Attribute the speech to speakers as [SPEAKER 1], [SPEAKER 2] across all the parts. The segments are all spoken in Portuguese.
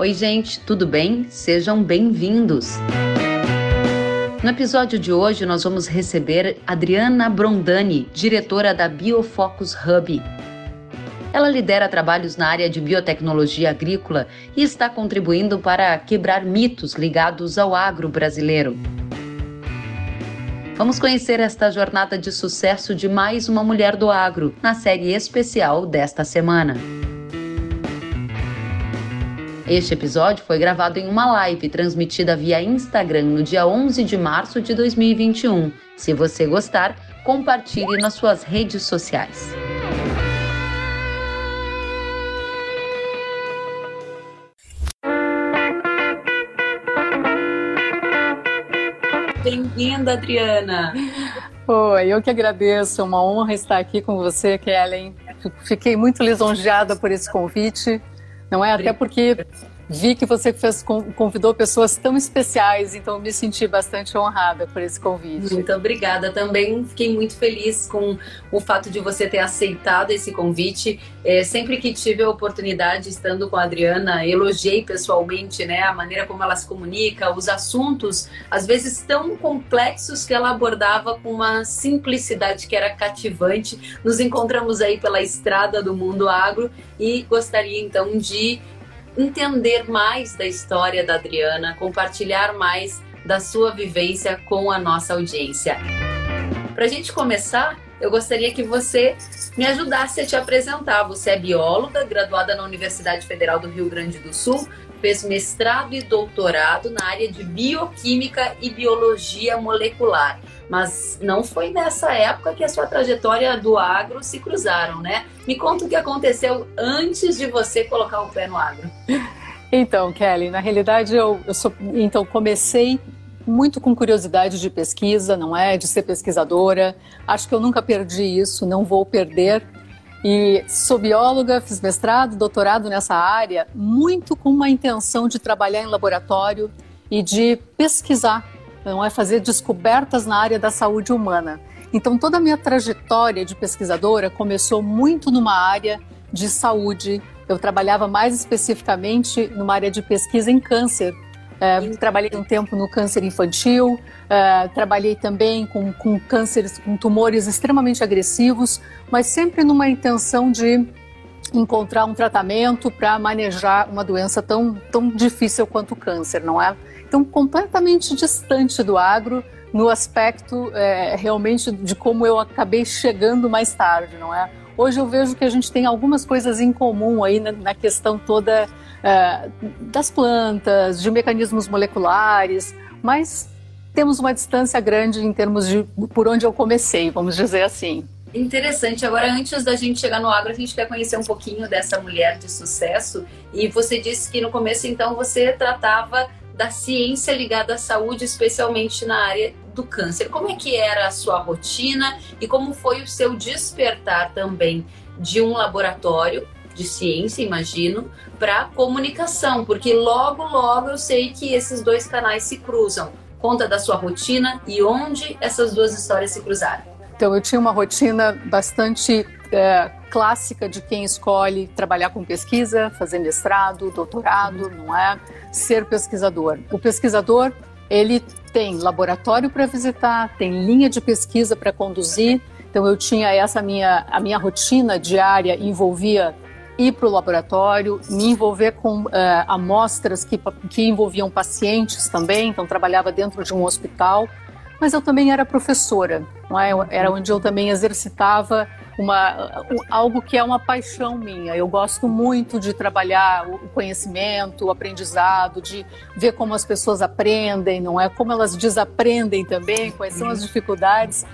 [SPEAKER 1] Oi, gente, tudo bem? Sejam bem-vindos. No episódio de hoje, nós vamos receber Adriana Brondani, diretora da Biofocus Hub. Ela lidera trabalhos na área de biotecnologia agrícola e está contribuindo para quebrar mitos ligados ao agro brasileiro. Vamos conhecer esta jornada de sucesso de mais uma mulher do agro na série especial desta semana. Este episódio foi gravado em uma live transmitida via Instagram no dia 11 de março de 2021. Se você gostar, compartilhe nas suas redes sociais. Bem-vinda, Adriana.
[SPEAKER 2] Oi, eu que agradeço. É uma honra estar aqui com você, Kellen. Fiquei muito lisonjeada por esse convite. Não é? Até porque vi que você fez, convidou pessoas tão especiais, então me senti bastante honrada por esse convite.
[SPEAKER 1] Muito obrigada. Também fiquei muito feliz com o fato de você ter aceitado esse convite. É, sempre que tive a oportunidade, estando com a Adriana, elogiei pessoalmente né, a maneira como ela se comunica, os assuntos, às vezes tão complexos que ela abordava com uma simplicidade que era cativante. Nos encontramos aí pela estrada do mundo agro e gostaria então de entender mais da história da Adriana, compartilhar mais da sua vivência com a nossa audiência. Para a gente começar, eu gostaria que você me ajudasse a te apresentar. Você é bióloga, graduada na Universidade Federal do Rio Grande do Sul, fez mestrado e doutorado na área de bioquímica e biologia molecular mas não foi nessa época que a sua trajetória do agro se cruzaram, né? Me conta o que aconteceu antes de você colocar o pé no agro.
[SPEAKER 2] Então, Kelly, na realidade eu, eu sou, então comecei muito com curiosidade de pesquisa, não é? De ser pesquisadora. Acho que eu nunca perdi isso, não vou perder. E sou bióloga, fiz mestrado, doutorado nessa área, muito com uma intenção de trabalhar em laboratório e de pesquisar não é fazer descobertas na área da saúde humana. Então, toda a minha trajetória de pesquisadora começou muito numa área de saúde. Eu trabalhava mais especificamente numa área de pesquisa em câncer. É, trabalhei um tempo no câncer infantil, é, trabalhei também com, com cânceres, com tumores extremamente agressivos, mas sempre numa intenção de encontrar um tratamento para manejar uma doença tão, tão difícil quanto o câncer, não é? Então, completamente distante do agro no aspecto é, realmente de como eu acabei chegando mais tarde, não é? Hoje eu vejo que a gente tem algumas coisas em comum aí na, na questão toda é, das plantas, de mecanismos moleculares, mas temos uma distância grande em termos de por onde eu comecei, vamos dizer assim.
[SPEAKER 1] Interessante. Agora, antes da gente chegar no agro, a gente quer conhecer um pouquinho dessa mulher de sucesso. E você disse que no começo, então, você tratava da ciência ligada à saúde, especialmente na área do câncer. Como é que era a sua rotina e como foi o seu despertar também de um laboratório de ciência, imagino, para comunicação? Porque logo, logo eu sei que esses dois canais se cruzam. Conta da sua rotina e onde essas duas histórias se cruzaram.
[SPEAKER 2] Então, eu tinha uma rotina bastante é, clássica de quem escolhe trabalhar com pesquisa, fazer mestrado, doutorado, não é? Ser pesquisador. O pesquisador, ele tem laboratório para visitar, tem linha de pesquisa para conduzir. Então eu tinha essa minha a minha rotina diária envolvia ir para o laboratório, me envolver com uh, amostras que, que envolviam pacientes também, então trabalhava dentro de um hospital, mas eu também era professora, não é? era onde eu também exercitava uma, algo que é uma paixão minha. Eu gosto muito de trabalhar o conhecimento, o aprendizado, de ver como as pessoas aprendem, não é? Como elas desaprendem também, quais são as dificuldades.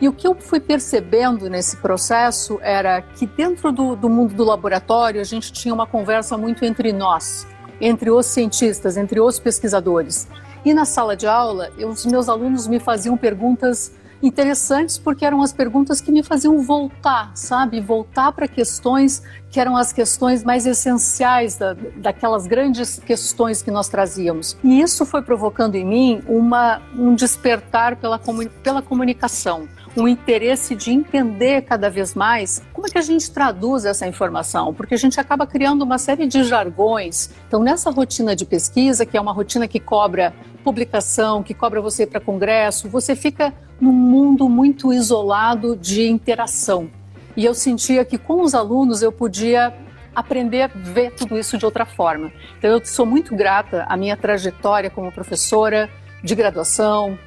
[SPEAKER 2] E o que eu fui percebendo nesse processo era que dentro do, do mundo do laboratório a gente tinha uma conversa muito entre nós, entre os cientistas, entre os pesquisadores. E na sala de aula, eu, os meus alunos me faziam perguntas interessantes porque eram as perguntas que me faziam voltar, sabe? Voltar para questões que eram as questões mais essenciais da, daquelas grandes questões que nós trazíamos. E isso foi provocando em mim uma, um despertar pela, pela comunicação, um interesse de entender cada vez mais como é que a gente traduz essa informação, porque a gente acaba criando uma série de jargões. Então, nessa rotina de pesquisa, que é uma rotina que cobra publicação, que cobra você para congresso, você fica num mundo muito isolado de interação. E eu sentia que com os alunos eu podia aprender a ver tudo isso de outra forma. Então, eu sou muito grata à minha trajetória como professora de graduação,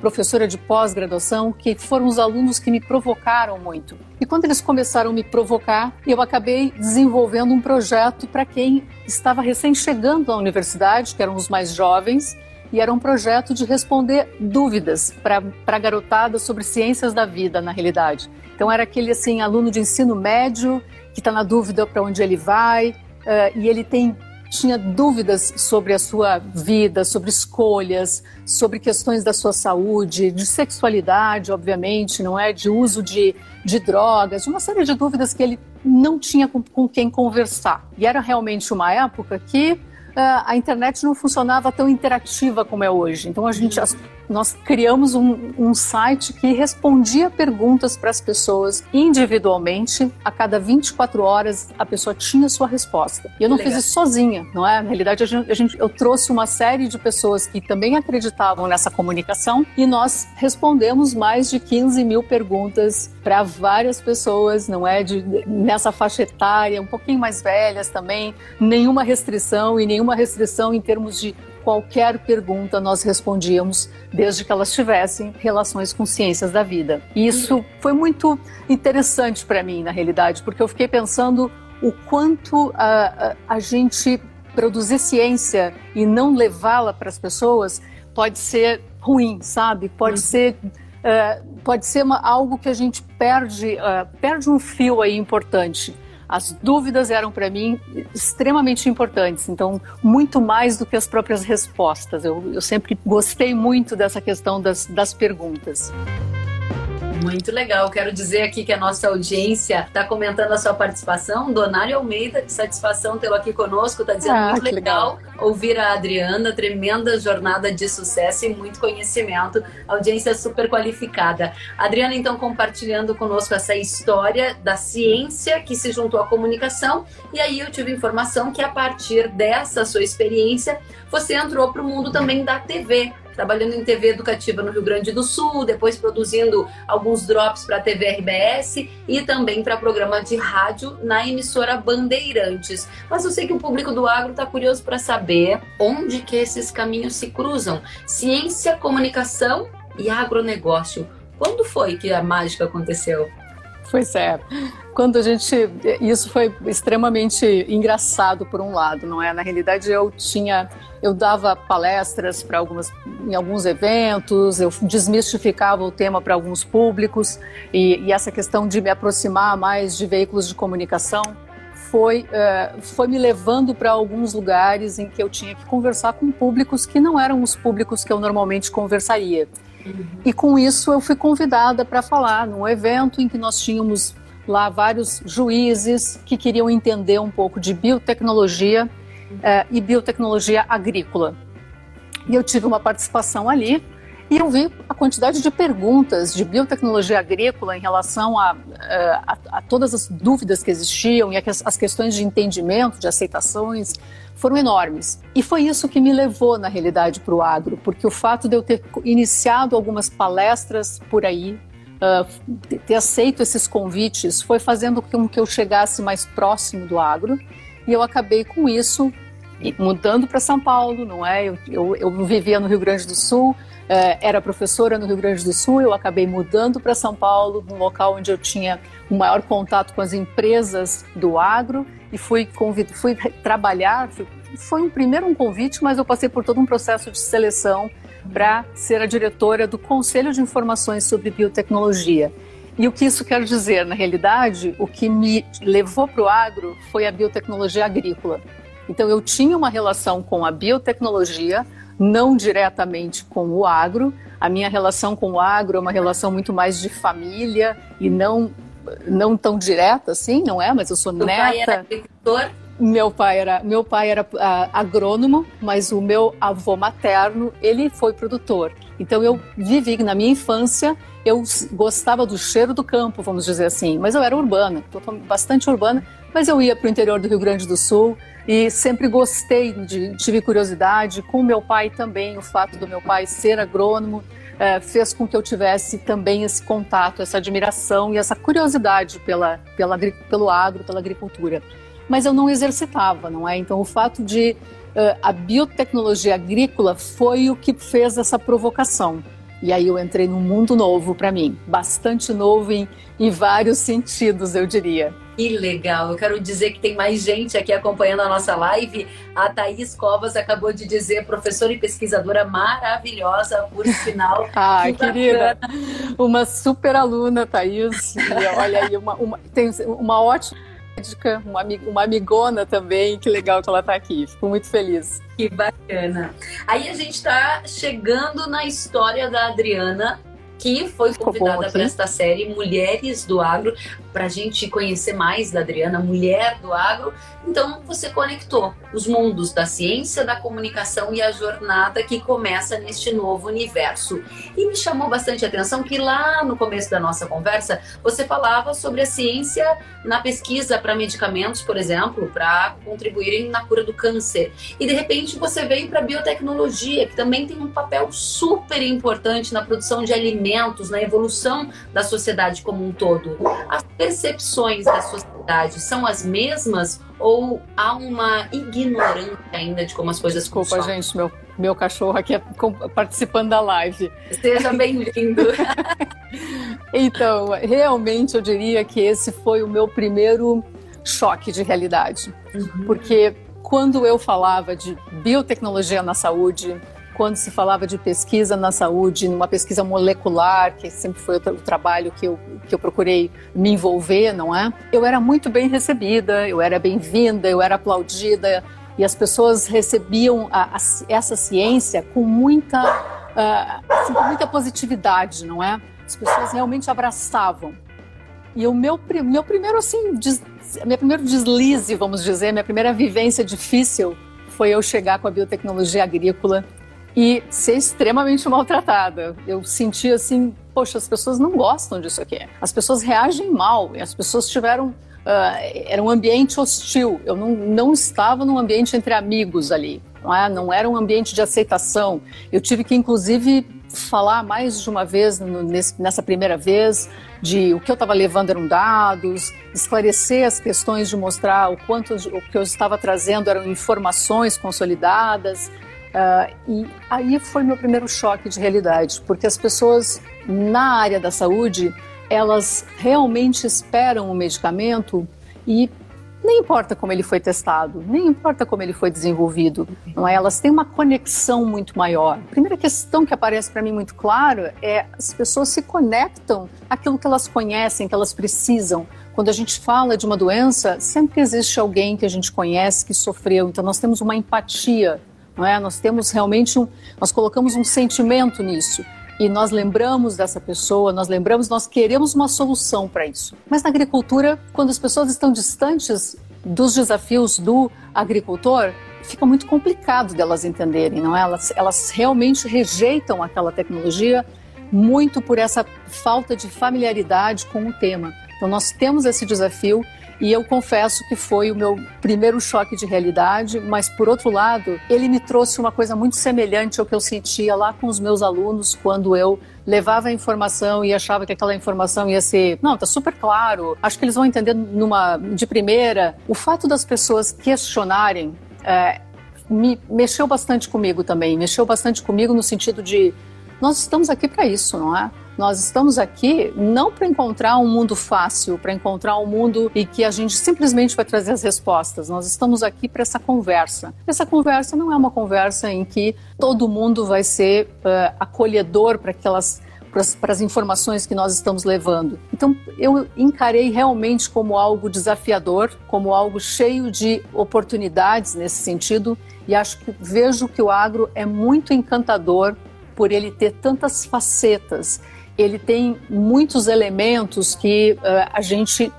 [SPEAKER 2] professora de pós-graduação, que foram os alunos que me provocaram muito. E quando eles começaram a me provocar, eu acabei desenvolvendo um projeto para quem estava recém chegando à universidade, que eram os mais jovens, e era um projeto de responder dúvidas para garotada sobre ciências da vida, na realidade. Então era aquele assim aluno de ensino médio que está na dúvida para onde ele vai uh, e ele tem tinha dúvidas sobre a sua vida, sobre escolhas, sobre questões da sua saúde, de sexualidade, obviamente, não é? De uso de, de drogas, uma série de dúvidas que ele não tinha com, com quem conversar. E era realmente uma época que ah, a internet não funcionava tão interativa como é hoje. Então a gente, as, nós criamos um, um, site que respondia perguntas para as pessoas individualmente. A cada 24 horas a pessoa tinha sua resposta. E eu não fiz isso sozinha, não é? Na realidade a gente, a gente, eu trouxe uma série de pessoas que também acreditavam nessa comunicação e nós respondemos mais de 15 mil perguntas para várias pessoas, não é? De, nessa faixa etária, um pouquinho mais velhas também, nenhuma restrição e nenhuma restrição em termos de qualquer pergunta nós respondíamos, desde que elas tivessem relações com ciências da vida. E isso foi muito interessante para mim, na realidade, porque eu fiquei pensando o quanto a, a, a gente produzir ciência e não levá-la para as pessoas pode ser ruim, sabe? Pode uhum. ser uh, pode ser uma, algo que a gente perde, uh, perde um fio aí importante. As dúvidas eram para mim extremamente importantes, então muito mais do que as próprias respostas. Eu, eu sempre gostei muito dessa questão das, das perguntas.
[SPEAKER 1] Muito legal. Quero dizer aqui que a nossa audiência está comentando a sua participação. Donário Almeida, que satisfação tê-lo aqui conosco, está dizendo ah, muito legal, legal, ouvir a Adriana, tremenda jornada de sucesso e muito conhecimento. Audiência super qualificada. Adriana, então, compartilhando conosco essa história da ciência que se juntou à comunicação. E aí eu tive informação que a partir dessa sua experiência, você entrou para o mundo também da TV trabalhando em TV educativa no Rio Grande do Sul, depois produzindo alguns drops para a TV RBS e também para programa de rádio na emissora Bandeirantes. Mas eu sei que o público do agro está curioso para saber onde que esses caminhos se cruzam. Ciência, comunicação e agronegócio. Quando foi que a mágica aconteceu?
[SPEAKER 2] Pois é. Quando a gente. Isso foi extremamente engraçado, por um lado, não é? Na realidade, eu tinha. Eu dava palestras para algumas, em alguns eventos, eu desmistificava o tema para alguns públicos, e, e, essa questão de me aproximar mais de veículos de comunicação foi, uh, foi me levando para alguns lugares em que eu tinha que conversar com públicos que não eram os públicos que eu normalmente conversaria. E com isso eu fui convidada para falar num evento em que nós tínhamos lá vários juízes que queriam entender um pouco de biotecnologia eh, e biotecnologia agrícola. E eu tive uma participação ali eu vi a quantidade de perguntas de biotecnologia agrícola em relação a, eh, a, a todas as dúvidas que existiam e as questões de entendimento, de aceitações, foram enormes. E foi isso que me levou, na realidade, para o agro, porque o fato de eu ter iniciado algumas palestras por aí, uh, ter aceito esses convites, foi fazendo com que eu chegasse mais próximo do agro, e eu acabei com isso mudando para São Paulo, não é? Eu, eu, eu, vivia no Rio Grande do Sul, era professora no Rio Grande do Sul, eu acabei mudando para São Paulo, num local onde eu tinha um maior contato com as empresas do agro e fui, convid... fui trabalhar. Fui... Foi um primeiro um convite, mas eu passei por todo um processo de seleção para ser a diretora do Conselho de Informações sobre Biotecnologia. E o que isso quer dizer? Na realidade, o que me levou para o agro foi a biotecnologia agrícola. Então, eu tinha uma relação com a biotecnologia, não diretamente com o agro. A minha relação com o agro é uma relação muito mais de família e não não tão direta assim, não é? Mas eu sou neta.
[SPEAKER 1] Pai era agricultor?
[SPEAKER 2] Meu pai era, meu pai era uh, agrônomo, mas o meu avô materno, ele foi produtor. Então eu vivi na minha infância, eu gostava do cheiro do campo, vamos dizer assim, mas eu era urbana, bastante urbana, mas eu ia para o interior do Rio Grande do Sul e sempre gostei de, tive curiosidade com meu pai também, o fato do meu pai ser agrônomo, é, fez com que eu tivesse também esse contato, essa admiração e essa curiosidade pela, pela, pelo agro, pela agricultura. Mas eu não exercitava, não é? Então, o fato de a biotecnologia agrícola foi o que fez essa provocação. E aí eu entrei num mundo novo para mim, bastante novo em, em vários sentidos, eu diria.
[SPEAKER 1] Que legal! Eu quero dizer que tem mais gente aqui acompanhando a nossa live. A Thaís Covas acabou de dizer, professora e pesquisadora maravilhosa, por sinal.
[SPEAKER 2] ah, que querida! Uma super aluna, Thaís. E olha aí, uma, uma, tem uma ótima médica, uma, uma amigona também. Que legal que ela está aqui. Fico muito feliz.
[SPEAKER 1] Que bacana. Aí a gente está chegando na história da Adriana, que foi convidada para esta série Mulheres do Agro para a gente conhecer mais da Adriana, mulher do agro. Então você conectou os mundos da ciência, da comunicação e a jornada que começa neste novo universo. E me chamou bastante a atenção que lá no começo da nossa conversa você falava sobre a ciência na pesquisa para medicamentos, por exemplo, para contribuírem na cura do câncer. E de repente você veio para a biotecnologia, que também tem um papel super importante na produção de alimentos, na evolução da sociedade como um todo. As percepções da sociedade são as mesmas ou há uma ignorância ainda de como as coisas
[SPEAKER 2] Desculpa,
[SPEAKER 1] funcionam?
[SPEAKER 2] gente, meu, meu cachorro aqui é participando da live.
[SPEAKER 1] Seja bem-vindo.
[SPEAKER 2] então, realmente eu diria que esse foi o meu primeiro choque de realidade. Uhum. Porque quando eu falava de biotecnologia na saúde, quando se falava de pesquisa na saúde, numa pesquisa molecular, que sempre foi o, trabalho que eu, que eu procurei me envolver, não é? Eu era muito bem recebida, eu era bem-vinda, eu era aplaudida e as pessoas recebiam a, a, essa ciência com muita, uh, assim, com muita positividade, não é? As pessoas realmente abraçavam. E o meu, meu primeiro, assim, des, meu primeiro deslize, vamos dizer, minha primeira vivência difícil foi eu chegar com a biotecnologia agrícola e ser extremamente maltratada. Eu senti assim, poxa, as pessoas não gostam disso aqui. As pessoas reagem mal, as pessoas tiveram. Uh, era um ambiente hostil. Eu não, não estava num ambiente entre amigos ali. Não, é? não era um ambiente de aceitação. Eu tive que, inclusive, falar mais de uma vez no, nesse, nessa primeira vez de o que eu estava levando eram dados, esclarecer as questões de mostrar o quanto o que eu estava trazendo eram informações consolidadas, Uh, e aí foi meu primeiro choque de realidade, porque as pessoas na área da saúde, elas realmente esperam o medicamento e nem importa como ele foi testado, nem importa como ele foi desenvolvido, não é? Elas têm uma conexão muito maior. A primeira questão que aparece para mim muito claro é as pessoas se conectam àquilo que elas conhecem, que elas precisam. Quando a gente fala de uma doença, sempre existe alguém que a gente conhece que sofreu, então nós temos uma empatia não é? Nós temos realmente um, nós colocamos um sentimento nisso e nós lembramos dessa pessoa, nós lembramos, nós queremos uma solução para isso. Mas na agricultura, quando as pessoas estão distantes dos desafios do agricultor, fica muito complicado delas entenderem, não é? Elas, elas realmente rejeitam aquela tecnologia muito por essa falta de familiaridade com o tema. Então nós temos esse desafio e eu confesso que foi o meu primeiro choque de realidade, mas por outro lado, ele me trouxe uma coisa muito semelhante ao que eu sentia lá com os meus alunos quando eu levava a informação e achava que aquela informação ia ser, não, tá super claro, acho que eles vão entender numa de primeira. O fato das pessoas questionarem é, me mexeu bastante comigo também, mexeu bastante comigo no sentido de nós estamos aqui para isso, não é? Nós estamos aqui não para encontrar um mundo fácil, para encontrar um mundo em que a gente simplesmente vai trazer as respostas. Nós estamos aqui para essa conversa. Essa conversa não é uma conversa em que todo mundo vai ser uh, acolhedor para aquelas para as informações que nós estamos levando. Então, eu encarei realmente como algo desafiador, como algo cheio de oportunidades nesse sentido, e acho que vejo que o agro é muito encantador por ele ter tantas facetas ele tem muitos elementos que uh, a gente,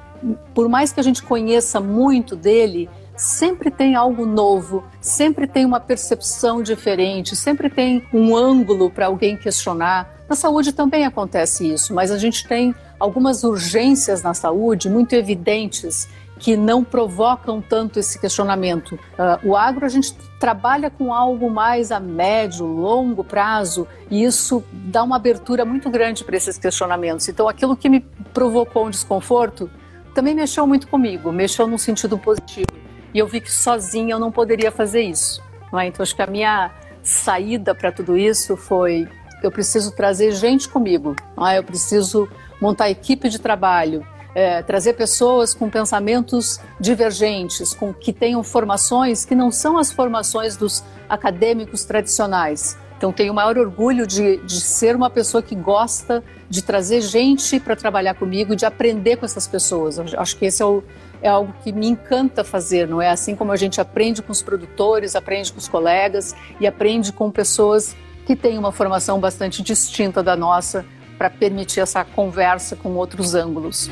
[SPEAKER 2] por mais que a gente conheça muito dele, sempre tem algo novo, sempre tem uma percepção diferente, sempre tem um ângulo para alguém questionar. Na saúde também acontece isso, mas a gente tem algumas urgências na saúde muito evidentes que não provocam tanto esse questionamento. Uh, o agro a gente trabalha com algo mais a médio, longo prazo e isso dá uma abertura muito grande para esses questionamentos. Então, aquilo que me provocou um desconforto também mexeu muito comigo, mexeu num sentido positivo. E eu vi que sozinha eu não poderia fazer isso. É? Então, acho que a minha saída para tudo isso foi: eu preciso trazer gente comigo, é? eu preciso montar equipe de trabalho, é, trazer pessoas com pensamentos divergentes, com que tenham formações que não são as formações dos acadêmicos tradicionais. Então, tenho o maior orgulho de, de ser uma pessoa que gosta de trazer gente para trabalhar comigo e de aprender com essas pessoas. Eu acho que esse é, o, é algo que me encanta fazer, não é? Assim como a gente aprende com os produtores, aprende com os colegas e aprende com pessoas que têm uma formação bastante distinta da nossa para permitir essa conversa com outros ângulos.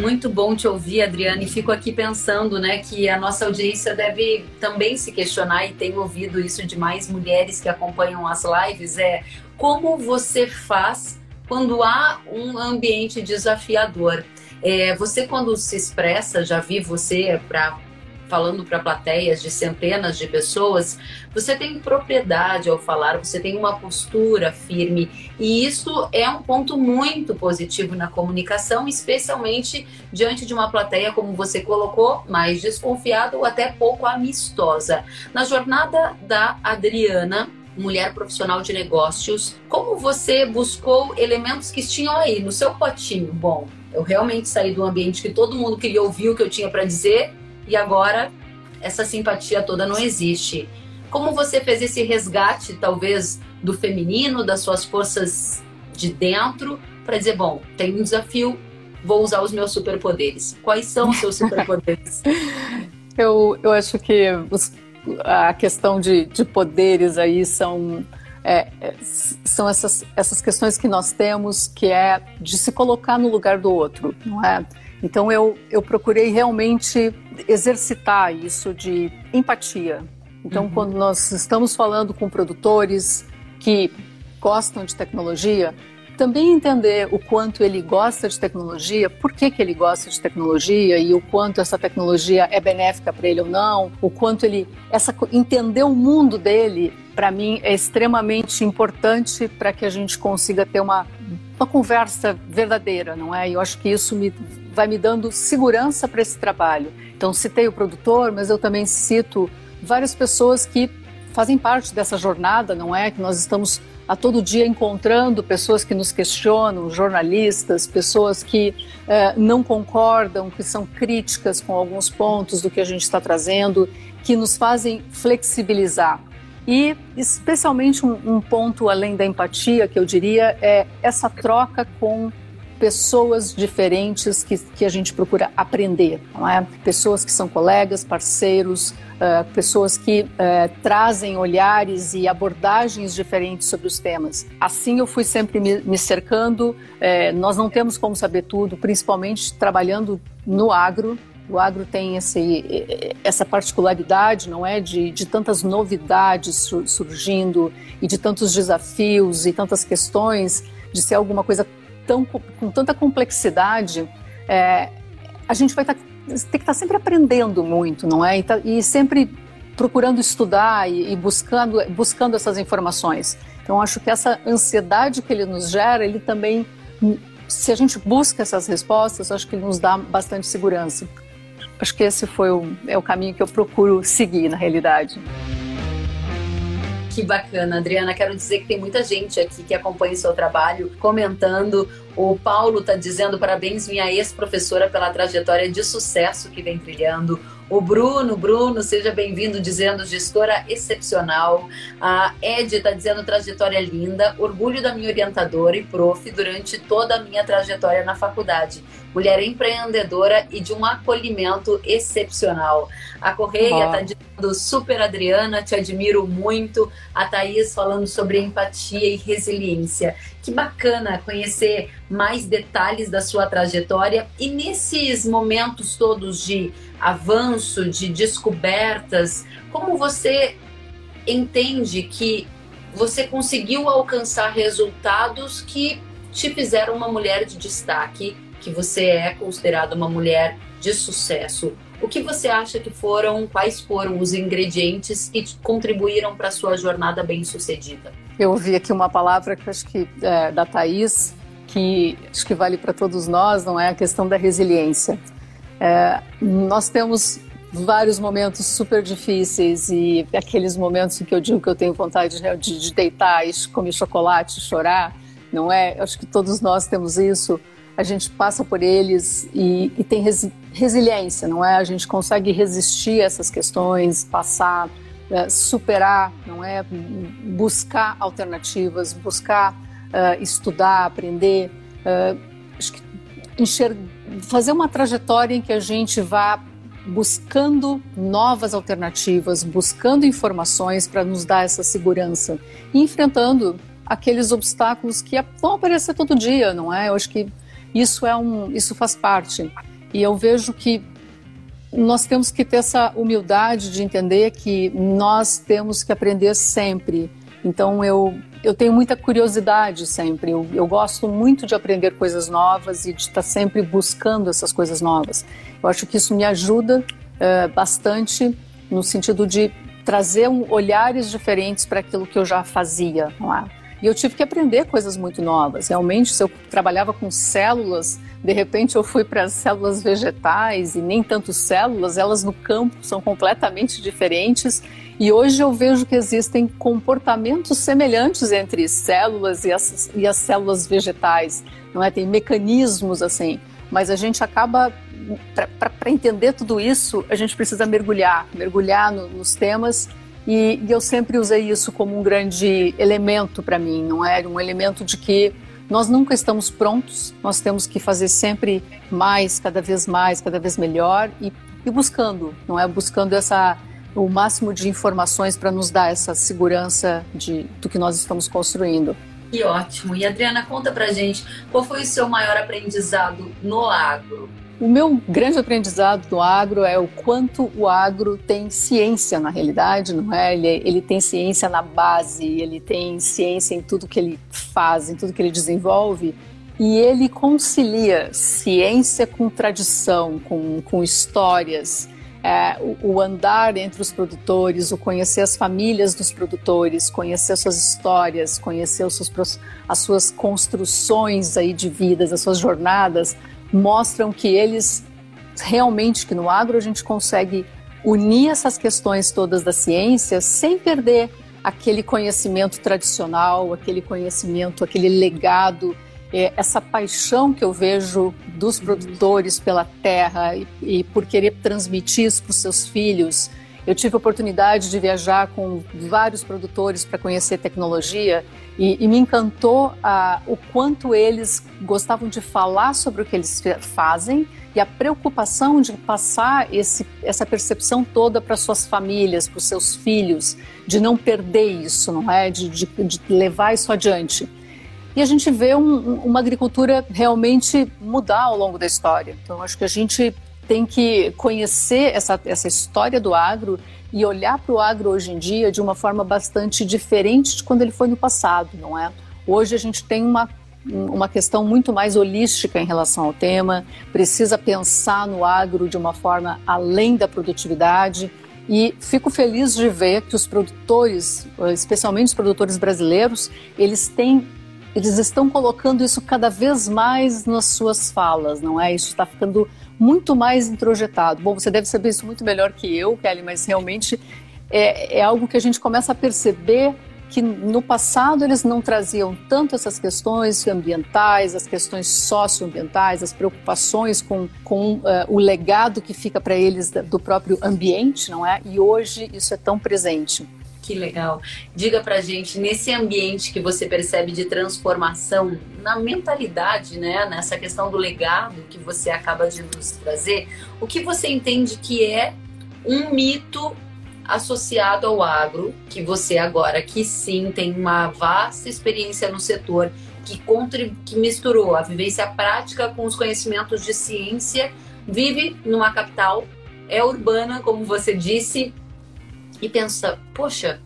[SPEAKER 1] Muito bom te ouvir, Adriane. Fico aqui pensando, né, que a nossa audiência deve também se questionar e tem ouvido isso de mais mulheres que acompanham as lives. É como você faz quando há um ambiente desafiador? É, você quando se expressa, já vi você para falando para plateias de centenas de pessoas, você tem propriedade ao falar, você tem uma postura firme e isso é um ponto muito positivo na comunicação, especialmente diante de uma plateia como você colocou, mais desconfiada ou até pouco amistosa. Na jornada da Adriana, mulher profissional de negócios, como você buscou elementos que tinham aí no seu potinho? Bom, eu realmente saí do ambiente que todo mundo queria ouvir o que eu tinha para dizer e agora essa simpatia toda não existe. Como você fez esse resgate, talvez, do feminino, das suas forças de dentro, para dizer, bom, tem um desafio, vou usar os meus superpoderes. Quais são os seus superpoderes?
[SPEAKER 2] eu, eu acho que os, a questão de, de poderes aí são é, é, são essas, essas questões que nós temos, que é de se colocar no lugar do outro, não é? Então eu, eu procurei realmente exercitar isso de empatia. Então, uhum. quando nós estamos falando com produtores que gostam de tecnologia, também entender o quanto ele gosta de tecnologia, por que, que ele gosta de tecnologia e o quanto essa tecnologia é benéfica para ele ou não, o quanto ele essa entender o mundo dele, para mim é extremamente importante para que a gente consiga ter uma uma conversa verdadeira, não é? E eu acho que isso me vai me dando segurança para esse trabalho. Então, citei o produtor, mas eu também cito várias pessoas que fazem parte dessa jornada, não é? Que nós estamos a todo dia encontrando pessoas que nos questionam, jornalistas, pessoas que eh, não concordam, que são críticas com alguns pontos do que a gente está trazendo, que nos fazem flexibilizar. E especialmente um, um ponto além da empatia que eu diria é essa troca com pessoas diferentes que, que a gente procura aprender, não é? Pessoas que são colegas, parceiros, uh, pessoas que uh, trazem olhares e abordagens diferentes sobre os temas. Assim eu fui sempre me, me cercando. Uh, nós não temos como saber tudo, principalmente trabalhando no agro. O agro tem esse, essa particularidade, não é, de, de tantas novidades surgindo e de tantos desafios e tantas questões de ser alguma coisa tão, com tanta complexidade, é, a gente vai tá, ter que estar tá sempre aprendendo muito, não é? E, tá, e sempre procurando estudar e, e, buscando, buscando essas informações. Então, acho que essa ansiedade que ele nos gera, ele também, se a gente busca essas respostas, acho que ele nos dá bastante segurança. Acho que esse foi o, é o caminho que eu procuro seguir, na realidade.
[SPEAKER 1] Que bacana, Adriana. Quero dizer que tem muita gente aqui que acompanha o seu trabalho, comentando. O Paulo está dizendo parabéns, minha ex-professora, pela trajetória de sucesso que vem trilhando. O Bruno, Bruno, seja bem-vindo, dizendo gestora excepcional. A Ed está dizendo trajetória linda, orgulho da minha orientadora e prof durante toda a minha trajetória na faculdade. Mulher empreendedora e de um acolhimento excepcional. A Correia está dizendo super Adriana, te admiro muito. A Thaís falando sobre empatia e resiliência. Que bacana conhecer mais detalhes da sua trajetória e nesses momentos todos de avanço, de descobertas, como você entende que você conseguiu alcançar resultados que te fizeram uma mulher de destaque, que você é considerada uma mulher de sucesso? O que você acha que foram, quais foram os ingredientes que contribuíram para a sua jornada bem-sucedida?
[SPEAKER 2] Eu ouvi aqui uma palavra que acho que é da Thaís, que acho que vale para todos nós, não é? A questão da resiliência. É, nós temos vários momentos super difíceis e aqueles momentos em que eu digo que eu tenho vontade de, de deitar e comer chocolate, chorar, não é? Acho que todos nós temos isso. A gente passa por eles e, e tem resi resiliência, não é? A gente consegue resistir a essas questões, passar, é, superar, não é? Buscar alternativas, buscar uh, estudar, aprender. Uh, acho que fazer uma trajetória em que a gente vá buscando novas alternativas, buscando informações para nos dar essa segurança e enfrentando aqueles obstáculos que vão aparecer todo dia, não é? Eu acho que isso é um, isso faz parte. E eu vejo que nós temos que ter essa humildade de entender que nós temos que aprender sempre. Então eu eu tenho muita curiosidade sempre. Eu, eu, gosto muito de aprender coisas novas e de estar sempre buscando essas coisas novas. Eu acho que isso me ajuda uh, bastante no sentido de trazer um, olhares diferentes para aquilo que eu já fazia. Não é? E eu tive que aprender coisas muito novas. Realmente, se eu trabalhava com células, de repente eu fui para as células vegetais e nem tanto células, elas no campo são completamente diferentes. E hoje eu vejo que existem comportamentos semelhantes entre células e as, e as células vegetais, não é? Tem mecanismos assim, mas a gente acaba para entender tudo isso, a gente precisa mergulhar, mergulhar no, nos temas e, e, eu sempre usei isso como um grande elemento para mim, não é? Um elemento de que nós nunca estamos prontos, nós temos que fazer sempre mais, cada vez mais, cada vez melhor e, e buscando, não é? Buscando essa o máximo de informações para nos dar essa segurança de, do que nós estamos construindo.
[SPEAKER 1] Que ótimo. E Adriana, conta pra gente, qual foi o seu maior aprendizado no agro?
[SPEAKER 2] O meu grande aprendizado do agro é o quanto o agro tem ciência na realidade, não é? Ele, ele tem ciência na base, ele tem ciência em tudo que ele faz, em tudo que ele desenvolve, e ele concilia ciência com tradição, com, com histórias, é, o, o, andar entre os produtores, o conhecer as famílias dos produtores, conhecer suas histórias, conhecer os seus, as suas construções aí de vidas, as suas jornadas, mostram que eles realmente, que no agro a gente consegue unir essas questões todas da ciência sem perder aquele conhecimento tradicional, aquele conhecimento, aquele legado, é, essa paixão que eu vejo dos produtores pela terra e, por querer transmitir isso para os seus filhos. Eu tive a oportunidade de viajar com vários produtores para conhecer tecnologia e, e me encantou ah, o quanto eles gostavam de falar sobre o que eles fazem e a preocupação de passar esse, essa percepção toda para suas famílias, para os seus filhos, de não perder isso, não é? De, de, de levar isso adiante. E a gente vê um, uma agricultura realmente mudar ao longo da história. Então, acho que a gente tem que conhecer essa, essa história do agro e olhar para o agro hoje em dia de uma forma bastante diferente de quando ele foi no passado, não é? Hoje a gente tem uma uma questão muito mais holística em relação ao tema, precisa pensar no agro de uma forma além da produtividade e fico feliz de ver que os produtores, especialmente os produtores brasileiros, eles têm eles estão colocando isso cada vez mais nas suas falas, não é? Isso está ficando muito mais introjetado. Bom, você deve saber isso muito melhor que eu, Kelly, mas realmente é, é algo que a gente começa a perceber que no passado eles não traziam tanto essas questões ambientais, as questões socioambientais, as preocupações com, com uh, o legado que fica para eles do próprio ambiente, não é? E hoje isso é tão presente.
[SPEAKER 1] Que legal. Diga pra gente, nesse ambiente que você percebe de transformação na mentalidade, né, nessa questão do legado que você acaba de nos trazer, o que você entende que é um mito associado ao agro, que você agora que sim tem uma vasta experiência no setor, que, que misturou a vivência prática com os conhecimentos de ciência, vive numa capital, é urbana, como você disse, e pensa, poxa,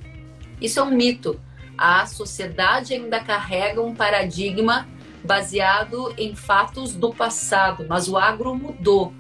[SPEAKER 1] isso é um mito. A sociedade ainda carrega um paradigma baseado em fatos do passado, mas o agro mudou.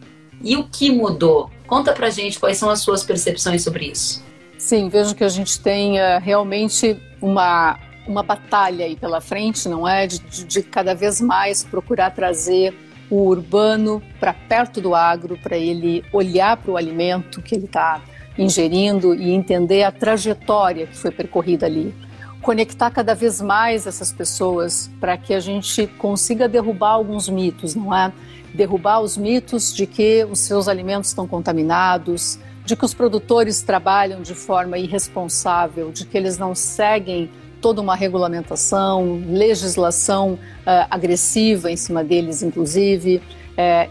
[SPEAKER 1] E o que mudou? Conta pra gente quais são as suas percepções sobre isso.
[SPEAKER 2] Sim, vejo que a gente tem uh, realmente uma, uma batalha aí pela frente, não é? De, de, de cada vez mais procurar trazer o urbano para perto do agro, para ele olhar para o alimento que ele está ingerindo e entender a trajetória que foi percorrida ali. Conectar cada vez mais essas pessoas para que a gente consiga derrubar alguns mitos, não é? derrubar os mitos de que os seus alimentos estão contaminados, de que os produtores trabalham de forma irresponsável, de que eles não seguem toda uma regulamentação, legislação uh, agressiva em cima deles, inclusive, é,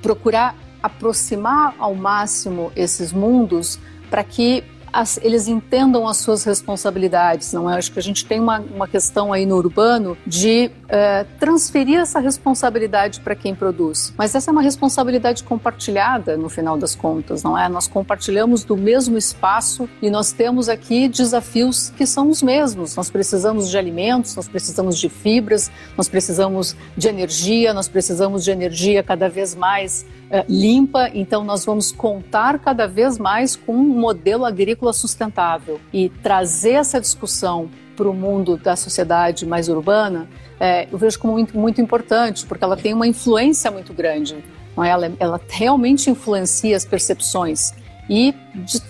[SPEAKER 2] procurar aproximar ao máximo esses mundos para que as, eles entendam as suas responsabilidades, não é? Acho que a gente tem uma, uma questão aí no urbano de é, transferir essa responsabilidade para quem produz. Mas essa é uma responsabilidade compartilhada, no final das contas, não é? Nós compartilhamos do mesmo espaço e nós temos aqui desafios que são os mesmos. Nós precisamos de alimentos, nós precisamos de fibras, nós precisamos de energia, nós precisamos de energia cada vez mais limpa, então nós vamos contar cada vez mais com um modelo agrícola sustentável e trazer essa discussão para o mundo da sociedade mais urbana, é, eu vejo como muito, muito importante, porque ela tem uma influência muito grande. É? ela, ela realmente influencia as percepções. E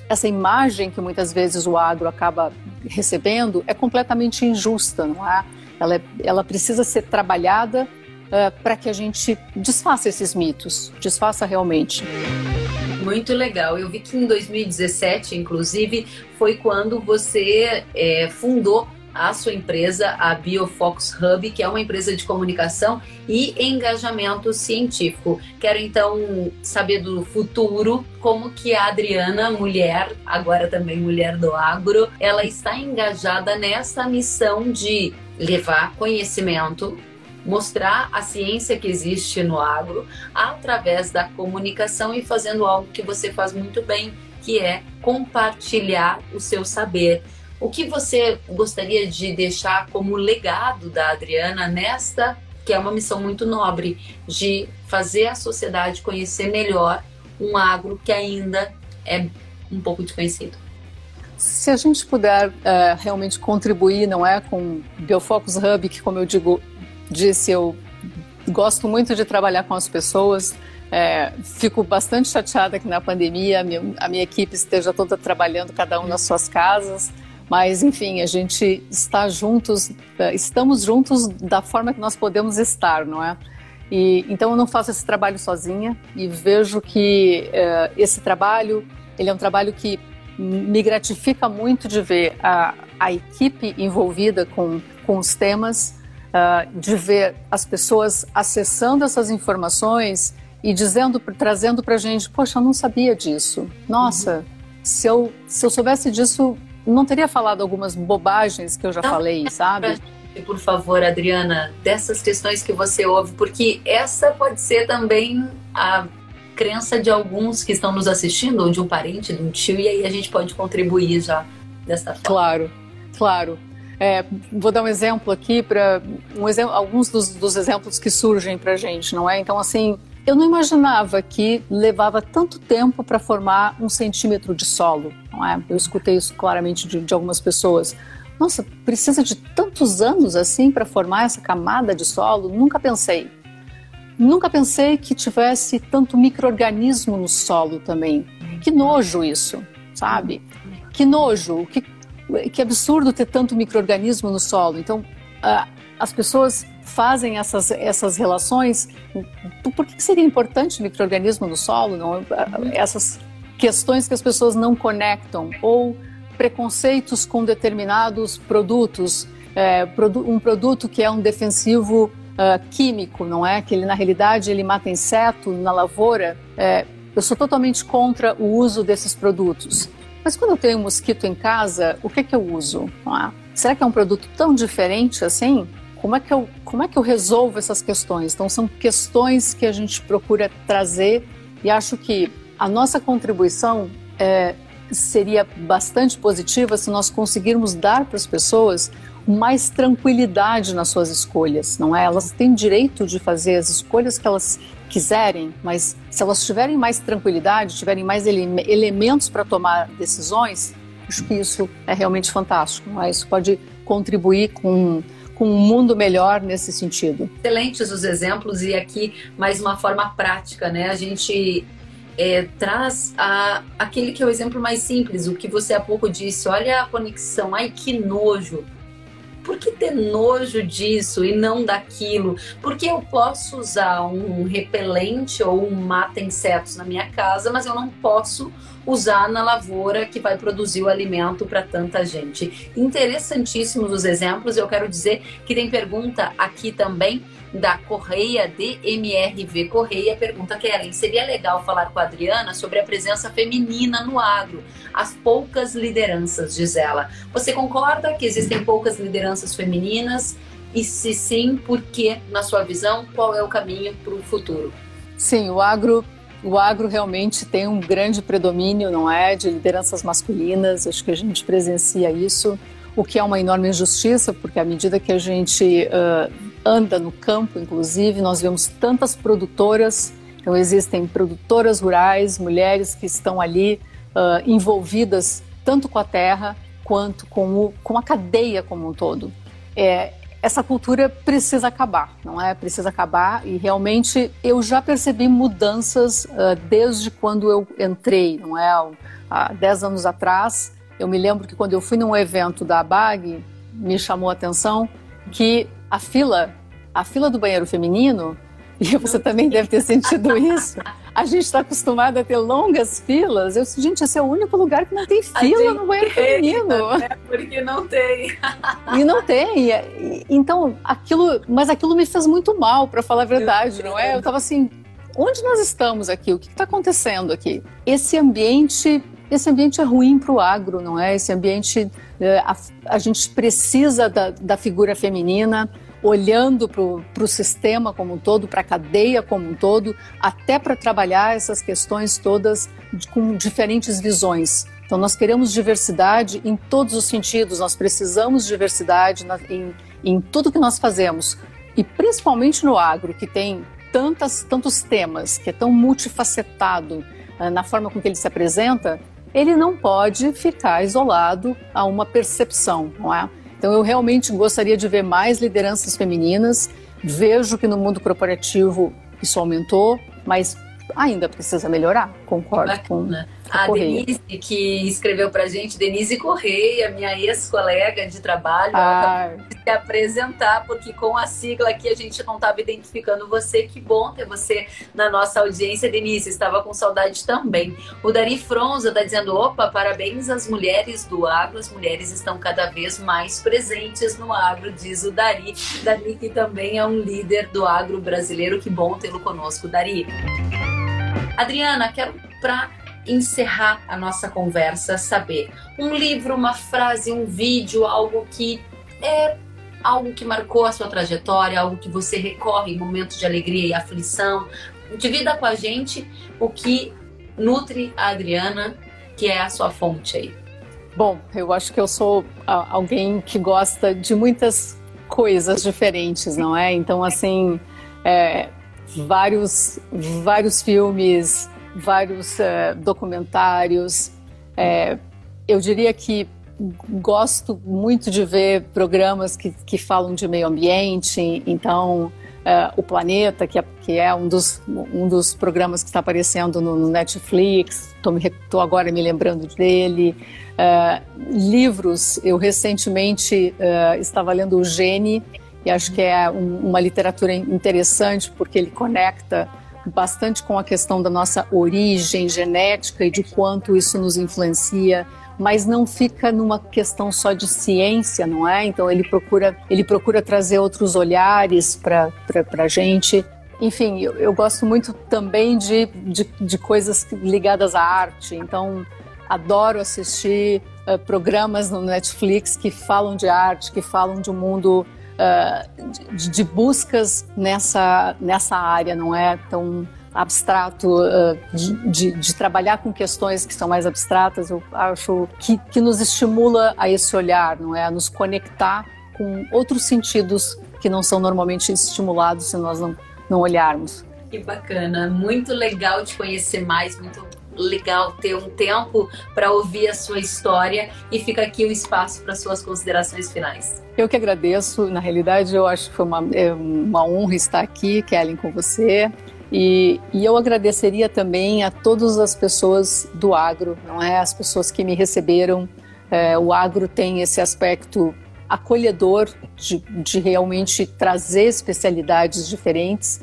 [SPEAKER 2] essa imagem que muitas vezes o agro acaba recebendo é completamente injusta, não é? Ela, é, ela precisa ser trabalhada uh, para que a gente desfaça esses mitos, desfaça realmente.
[SPEAKER 1] Muito legal. Eu vi que em 2017, inclusive, foi quando você é, fundou a sua empresa, a Biofox Hub, que é uma empresa de comunicação e engajamento científico. Quero então saber do futuro, como que a Adriana, mulher, agora também mulher do agro, ela está engajada nessa missão de levar conhecimento mostrar a ciência que existe no agro através da comunicação e fazendo algo que você faz muito bem, que é compartilhar o seu saber. O que você gostaria de deixar como legado da Adriana nesta, que é uma missão muito nobre, de fazer a sociedade conhecer melhor um agro que ainda é um pouco desconhecido?
[SPEAKER 2] Se a gente puder uh, realmente contribuir, não é, com Biofocus Hub, que, como eu digo, disse, eu gosto muito de trabalhar com as pessoas. É, fico bastante chateada que na pandemia a minha, a minha, equipe esteja toda trabalhando, cada um nas suas casas. Mas, enfim, a gente está juntos, é, estamos juntos da forma que nós podemos estar, não é? E, então, eu não faço esse trabalho sozinha e vejo que é, esse trabalho, ele é um trabalho que me gratifica muito de ver a, a equipe envolvida com, com os temas, uh, de ver as pessoas acessando essas informações e dizendo, trazendo para a gente, poxa, eu não sabia disso. Nossa, uhum. se, eu, se eu soubesse disso, não teria falado algumas bobagens que eu já não, falei, sabe?
[SPEAKER 1] Por favor, Adriana, dessas questões que você ouve, porque essa pode ser também a crença de alguns que estão nos assistindo, ou de um parente, de um tio, e aí a gente pode contribuir já dessa forma.
[SPEAKER 2] Claro, claro. É, vou dar um exemplo aqui para um exemplo, alguns dos, dos exemplos que surgem para gente, não é? Então, assim, eu não imaginava que levava tanto tempo para formar um centímetro de solo, não é? Eu escutei isso claramente de, de algumas pessoas. Nossa, precisa de tantos anos assim para formar essa camada de solo? Nunca pensei. Nunca pensei que tivesse tanto microorganismo no solo também. Que nojo isso, sabe? Que nojo. Que que absurdo ter tanto microorganismo no solo. Então, as pessoas fazem essas, essas relações. Por que seria importante microorganismo no solo? Não? Essas questões que as pessoas não conectam ou preconceitos com determinados produtos, é, um produto que é um defensivo uh, químico, não é? Que ele na realidade ele mata inseto na lavoura. É, eu sou totalmente contra o uso desses produtos. Mas quando eu tenho um mosquito em casa, o que é que eu uso? É? Será que é um produto tão diferente assim? Como é, que eu, como é que eu resolvo essas questões? Então, são questões que a gente procura trazer e acho que a nossa contribuição é, seria bastante positiva se nós conseguirmos dar para as pessoas mais tranquilidade nas suas escolhas, não é? Elas têm direito de fazer as escolhas que elas quiserem, mas se elas tiverem mais tranquilidade, tiverem mais ele elementos para tomar decisões, acho que isso é realmente fantástico. Não é? Isso pode contribuir com com um mundo melhor nesse sentido.
[SPEAKER 1] Excelentes os exemplos e aqui mais uma forma prática, né? A gente é, traz a, aquele que é o exemplo mais simples, o que você há pouco disse. Olha a conexão, ai que nojo por que ter nojo disso e não daquilo? Porque eu posso usar um repelente ou um mata-insetos na minha casa, mas eu não posso usar na lavoura que vai produzir o alimento para tanta gente. Interessantíssimos os exemplos. Eu quero dizer que tem pergunta aqui também da Correia, DMRV Correia, pergunta Kellen, seria legal falar com a Adriana sobre a presença feminina no agro, as poucas lideranças, diz ela. Você concorda que existem poucas lideranças femininas? E se sim, por que, na sua visão, qual é o caminho para o futuro?
[SPEAKER 2] Sim, o agro o agro realmente tem um grande predomínio, não é, de lideranças masculinas. Acho que a gente presencia isso, o que é uma enorme injustiça, porque à medida que a gente uh, anda no campo, inclusive, nós vemos tantas produtoras. Então, existem produtoras rurais, mulheres que estão ali uh, envolvidas tanto com a terra quanto com, o, com a cadeia como um todo. É, essa cultura precisa acabar, não é? Precisa acabar e realmente eu já percebi mudanças uh, desde quando eu entrei, não é? Há 10 anos atrás, eu me lembro que quando eu fui num evento da ABAG, me chamou a atenção que a fila, a fila do banheiro feminino, e você também deve ter sentido isso. A gente está acostumado a ter longas filas. Eu disse, gente, esse é o único lugar que não tem fila no banheiro feminino.
[SPEAKER 1] Né? Porque não tem.
[SPEAKER 2] E não tem. Então, aquilo, mas aquilo me fez muito mal, para falar a verdade, não é? Eu estava assim, onde nós estamos aqui? O que está acontecendo aqui? Esse ambiente esse ambiente é ruim para o agro, não é? Esse ambiente, é, a, a gente precisa da, da figura feminina, olhando para o sistema como um todo, para a cadeia como um todo, até para trabalhar essas questões todas com diferentes visões. Então, nós queremos diversidade em todos os sentidos, nós precisamos de diversidade na, em, em tudo que nós fazemos, e principalmente no agro, que tem tantas, tantos temas, que é tão multifacetado uh, na forma com que ele se apresenta, ele não pode ficar isolado a uma percepção, não é? Então eu realmente gostaria de ver mais lideranças femininas. Vejo que no mundo corporativo isso aumentou, mas ainda precisa melhorar, concordo com,
[SPEAKER 1] a Denise, que escreveu pra gente, Denise Correia, minha ex-colega de trabalho, ah. de se apresentar, porque com a sigla aqui a gente não estava identificando você. Que bom ter você na nossa audiência, Denise. Estava com saudade também. O Dari Fronza está dizendo: opa, parabéns às mulheres do agro, as mulheres estão cada vez mais presentes no agro, diz o Dari. Dari, que também é um líder do agro brasileiro. Que bom tê-lo conosco, Dari. Adriana, quero para encerrar a nossa conversa saber um livro, uma frase, um vídeo, algo que é algo que marcou a sua trajetória, algo que você recorre em momentos de alegria e aflição. Divida com a gente o que nutre a Adriana, que é a sua fonte aí.
[SPEAKER 2] Bom, eu acho que eu sou alguém que gosta de muitas coisas diferentes, não é? Então, assim, é, vários, vários filmes, vários uh, documentários. É, eu diria que gosto muito de ver programas que, que falam de meio ambiente, então uh, O Planeta, que é, que é, um, dos, um dos programas que está aparecendo no, no Netflix, estou agora me lembrando dele. Uh, livros, eu recentemente estava lendo o Gene, e acho que é um, uma literatura interessante porque ele conecta bastante com a questão da nossa origem genética e de quanto isso nos influencia mas não fica numa questão só de ciência, não é? Então ele procura, ele procura trazer outros olhares para a gente. Enfim, eu, eu, gosto muito também de, de, de, coisas ligadas à arte. Então, adoro assistir uh, programas no Netflix que falam de arte, que falam de um mundo uh, de, de, buscas nessa, nessa área, não é? Então, abstrato, uh, de, de, de, trabalhar com questões que são mais abstratas, eu acho que, que nos estimula a esse olhar, não é? A nos conectar com outros sentidos que não são normalmente estimulados se nós não, não olharmos.
[SPEAKER 1] Que bacana, muito legal te conhecer mais, muito legal ter um tempo para ouvir a sua história e fica aqui o espaço para suas considerações finais.
[SPEAKER 2] Eu que agradeço, na realidade eu acho que foi uma, é uma honra estar aqui, Kellen, com você. E, e, eu agradeceria também a todas as pessoas do agro, não é? As pessoas que me receberam. É, o agro tem esse aspecto acolhedor de, de realmente trazer especialidades diferentes.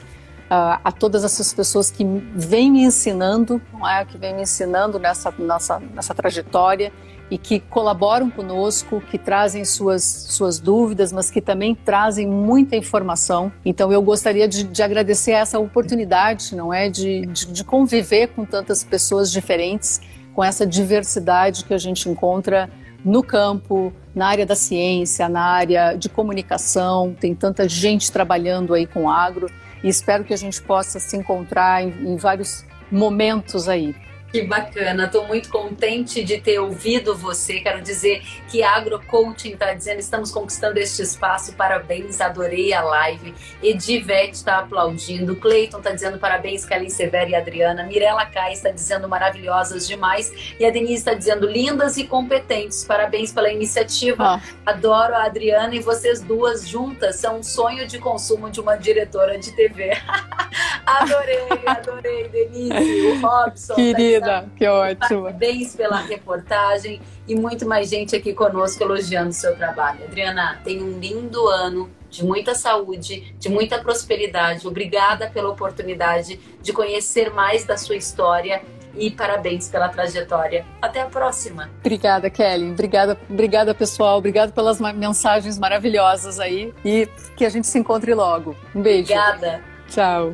[SPEAKER 2] Uh, a todas essas pessoas que vêm me ensinando, não é? Que vêm me ensinando nessa, nessa, nessa trajetória e que colaboram conosco, que trazem suas, suas dúvidas, mas que também trazem muita informação. Então eu gostaria de, de agradecer essa oportunidade, não é, de, de, de conviver com tantas pessoas diferentes, com essa diversidade que a gente encontra no campo, na área da ciência, na área de comunicação, tem tanta gente trabalhando aí com agro e espero que a gente possa se encontrar em, em vários momentos aí.
[SPEAKER 1] Que bacana, estou muito contente de ter ouvido você. Quero dizer que a AgroCoaching está dizendo estamos conquistando este espaço, parabéns, adorei a live. Edivete está aplaudindo, Cleiton está dizendo parabéns, Kalin Severo e Adriana. Mirela Kai está dizendo maravilhosas demais. E a Denise está dizendo lindas e competentes, parabéns pela iniciativa. Ah. Adoro a Adriana e vocês duas juntas são um sonho de consumo de uma diretora de TV. adorei, adorei, Denise, o Robson.
[SPEAKER 2] Tá Querida. Querida, que ótimo.
[SPEAKER 1] Parabéns pela reportagem e muito mais gente aqui conosco elogiando o seu trabalho. Adriana, tenha um lindo ano de muita saúde, de muita prosperidade. Obrigada pela oportunidade de conhecer mais da sua história e parabéns pela trajetória. Até a próxima.
[SPEAKER 2] Obrigada, Kelly. Obrigada, obrigada pessoal. Obrigada pelas mensagens maravilhosas aí e que a gente se encontre logo. Um beijo.
[SPEAKER 1] Obrigada.
[SPEAKER 2] Tchau.